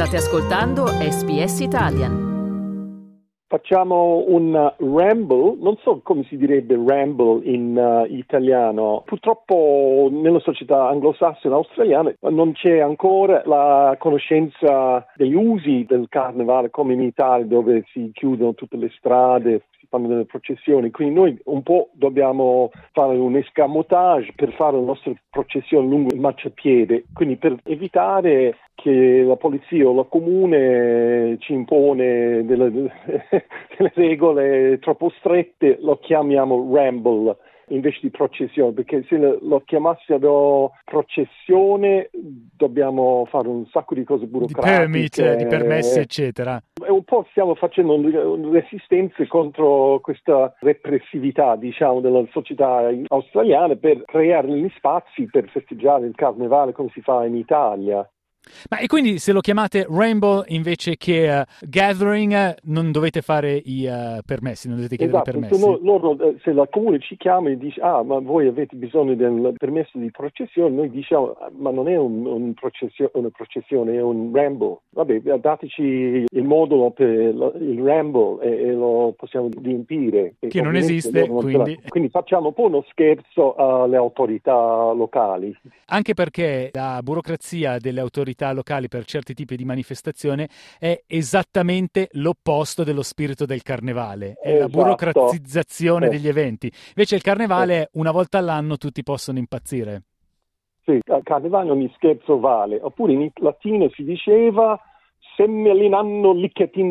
State ascoltando SBS Italian. Facciamo un ramble, non so come si direbbe ramble in uh, italiano, purtroppo nella società anglosassone australiana non c'è ancora la conoscenza degli usi del carnevale come in Italia dove si chiudono tutte le strade, fanno delle processioni, quindi noi un po' dobbiamo fare un escamotage per fare la nostra processione lungo il marciapiede, quindi per evitare che la polizia o la comune ci impone delle, delle regole troppo strette, lo chiamiamo ramble invece di processione, perché se lo chiamassero processione dobbiamo fare un sacco di cose burocratiche. Di permit, di permessi, eccetera. E un po' stiamo facendo resistenze contro questa repressività, diciamo, della società australiana per creare gli spazi per festeggiare il carnevale come si fa in Italia. Ma e quindi se lo chiamate Rainbow invece che uh, Gathering non dovete fare i uh, permessi, non dovete chiedere esatto, permessi? Se, loro, eh, se la comune ci chiama e dice ah ma voi avete bisogno del permesso di processione, noi diciamo ma non è un, un processio, una processione, è un Rainbow. Vabbè, dateci il modulo per il Rainbow e, e lo possiamo riempire. Che non esiste, non quindi... quindi facciamo un po' uno scherzo alle autorità locali. Anche perché la burocrazia delle autorità autorità locali per certi tipi di manifestazione è esattamente l'opposto dello spirito del carnevale, è esatto. la burocratizzazione eh. degli eventi. Invece il carnevale, eh. una volta all'anno, tutti possono impazzire. Sì, il carnevale ogni scherzo vale, oppure in latino si diceva semmelinanno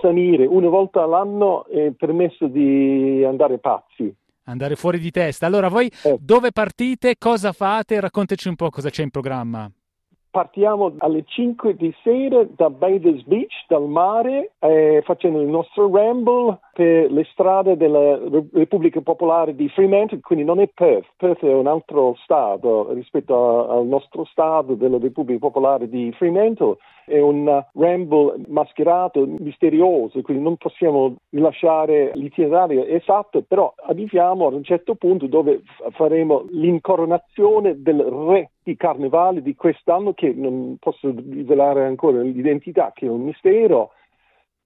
sanire, una volta all'anno è permesso di andare pazzi. Andare fuori di testa. Allora, voi eh. dove partite? Cosa fate? Raccontaci un po' cosa c'è in programma. Partiamo alle 5 di sera da Bathers Beach, dal mare, eh, facendo il nostro ramble per le strade della Repubblica Popolare di Fremantle, quindi non è Perth, Perth è un altro stato rispetto al nostro stato della Repubblica Popolare di Fremantle, è un ramble mascherato, misterioso, quindi non possiamo lasciare l'itinerario esatto, però arriviamo a un certo punto dove faremo l'incoronazione del re di carnevale di quest'anno che non posso rivelare ancora l'identità, che è un mistero.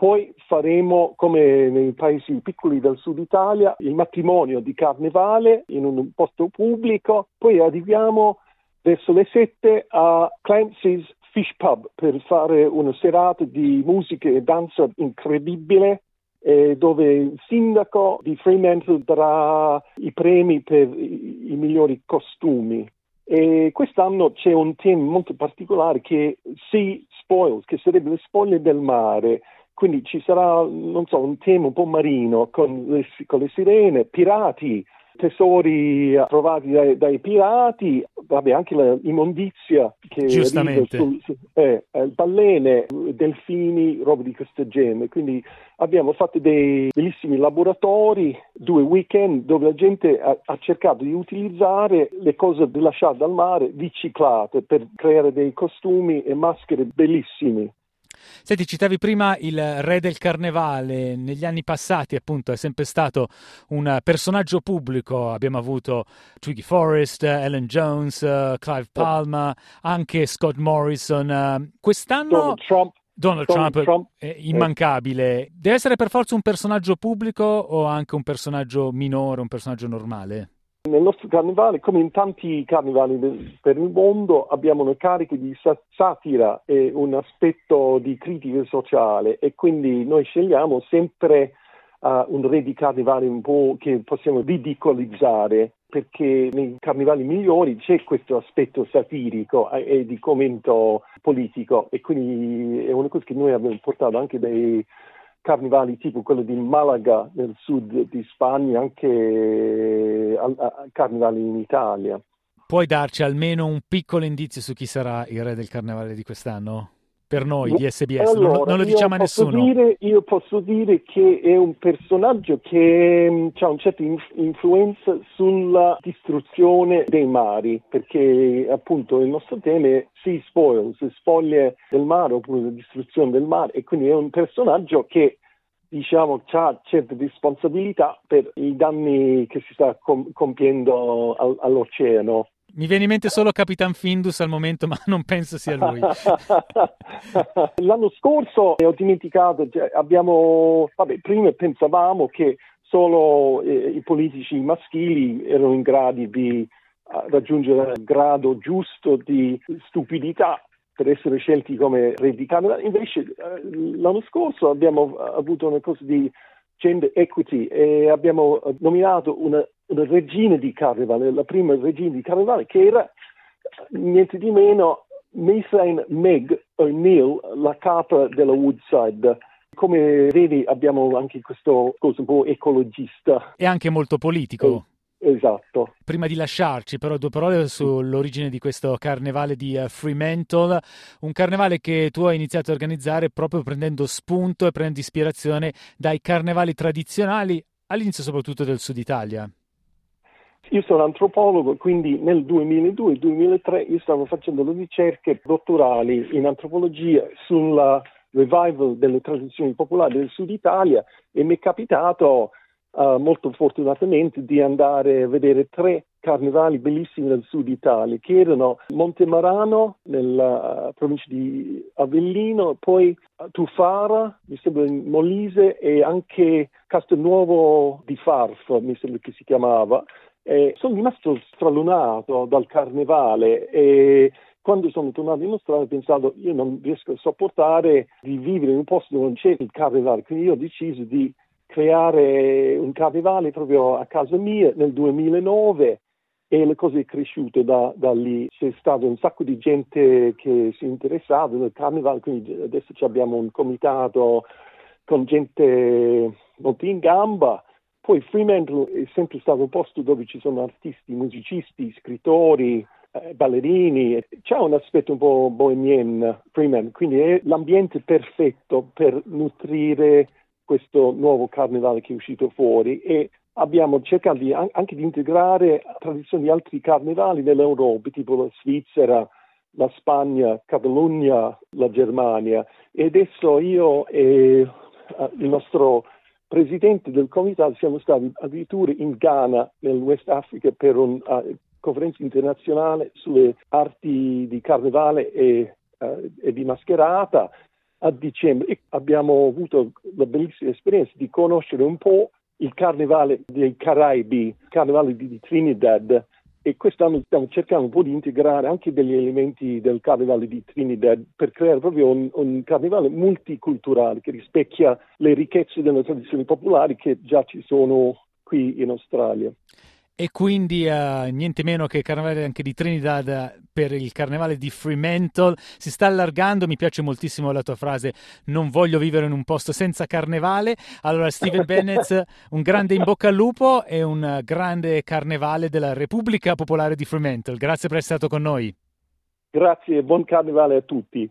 Poi faremo, come nei paesi piccoli del sud Italia, il matrimonio di carnevale in un posto pubblico. Poi arriviamo verso le sette a Clancy's Fish Pub per fare una serata di musica e danza incredibile eh, dove il sindaco di Fremantle darà i premi per i, i migliori costumi. E quest'anno c'è un tema molto particolare che è Sea Spoils, che sarebbe le spoglie del mare. Quindi ci sarà, non so, un tema un po' marino con le, con le sirene, pirati, tesori trovati dai, dai pirati, vabbè, anche l'immondizia che Giustamente. Sul, su, eh, eh, balene, delfini, roba di questo genere. Quindi abbiamo fatto dei bellissimi laboratori, due weekend dove la gente ha, ha cercato di utilizzare le cose rilasciate dal mare riciclate per creare dei costumi e maschere bellissimi. Senti, citavi prima il re del carnevale, negli anni passati appunto è sempre stato un personaggio pubblico, abbiamo avuto Twiggy Forrest, Ellen Jones, Clive Palmer, anche Scott Morrison. Quest'anno... Donald Trump. Donald, Donald Trump, Trump, è immancabile. Deve essere per forza un personaggio pubblico o anche un personaggio minore, un personaggio normale? Nel nostro carnevale, come in tanti carnevali per il mondo, abbiamo una carica di satira e un aspetto di critica sociale e quindi noi scegliamo sempre uh, un re di carnevale un po' che possiamo ridicolizzare perché nei carnevali migliori c'è questo aspetto satirico e di commento politico e quindi è una cosa che noi abbiamo portato anche dai carnevali tipo quello di Malaga nel sud di Spagna, anche carnevali in Italia. Puoi darci almeno un piccolo indizio su chi sarà il re del carnevale di quest'anno? Per noi di SBS, allora, non, non, lo diciamo a nessuno. Dire, io posso dire che è un personaggio che mm, ha una certa influenza sulla distruzione dei mari, perché appunto il nostro tema è Sea Spoils, spoglie del mare oppure la distruzione del mare, e quindi è un personaggio che diciamo, ha certe responsabilità per i danni che si sta com- compiendo al- all'oceano. Mi viene in mente solo Capitan Findus al momento, ma non penso sia lui. L'anno scorso, ho dimenticato, cioè, abbiamo, vabbè, prima pensavamo che solo eh, i politici maschili erano in grado di uh, raggiungere il grado giusto di stupidità per essere scelti come re di Canada. Invece uh, l'anno scorso abbiamo avuto una cosa di gender equity e abbiamo nominato una, una regina di carnevale, la prima regina di carnevale che era niente di meno Mason Meg O'Neill, la capa della Woodside. Come vedi abbiamo anche questo cosa un po' ecologista. E anche molto politico. Esatto. Prima di lasciarci, però, due parole sull'origine di questo carnevale di uh, Fremantle, un carnevale che tu hai iniziato a organizzare proprio prendendo spunto e prendendo ispirazione dai carnevali tradizionali, all'inizio soprattutto del sud Italia. Io sono antropologo, quindi nel 2002-2003 io stavo facendo le ricerche dottorali in antropologia sulla revival delle tradizioni popolari del sud Italia e mi è capitato uh, molto fortunatamente di andare a vedere tre carnevali bellissimi del sud Italia che erano Montemarano nella uh, provincia di Avellino, poi Tufara, mi sembra in Molise e anche Castelnuovo di Farf, mi sembra che si chiamava. E sono rimasto stralunato dal carnevale e quando sono tornato in Australia ho pensato io non riesco a sopportare di vivere in un posto dove non c'è il carnevale, quindi ho deciso di creare un carnevale proprio a casa mia nel 2009 e le cose è cresciute da, da, lì. C'è stato un sacco di gente che si è interessata nel carnevale, quindi adesso abbiamo un comitato con gente molto in gamba. Poi Fremantle è sempre stato un posto dove ci sono artisti, musicisti, scrittori, eh, ballerini. C'è un aspetto un po' bohemien Fremantle, quindi è l'ambiente perfetto per nutrire questo nuovo carnevale che è uscito fuori e abbiamo cercato di, anche di integrare tradizioni di altri carnevali dell'Europa, tipo la Svizzera, la Spagna, Catalogna, la Germania. E adesso io e uh, il nostro presidente del comitato siamo stati addirittura in Ghana, nel West Africa, per una uh, conferenza internazionale sulle arti di carnevale e, uh, e di mascherata a dicembre. Abbiamo avuto la bellissima esperienza di conoscere un po' il carnevale dei Caraibi, il carnevale di Trinidad. E quest'anno stiamo cercando un po' di integrare anche degli elementi del carnevale di Trinidad per creare proprio un, un carnevale multiculturale che rispecchia le ricchezze delle tradizioni popolari che già ci sono qui in Australia e quindi uh, niente meno che il carnevale anche di Trinidad per il carnevale di Fremantle. Si sta allargando, mi piace moltissimo la tua frase non voglio vivere in un posto senza carnevale allora Steven Bennett un grande in bocca al lupo e un grande carnevale della Repubblica Popolare di Fremantle. Grazie per essere stato con noi. Grazie e buon carnevale a tutti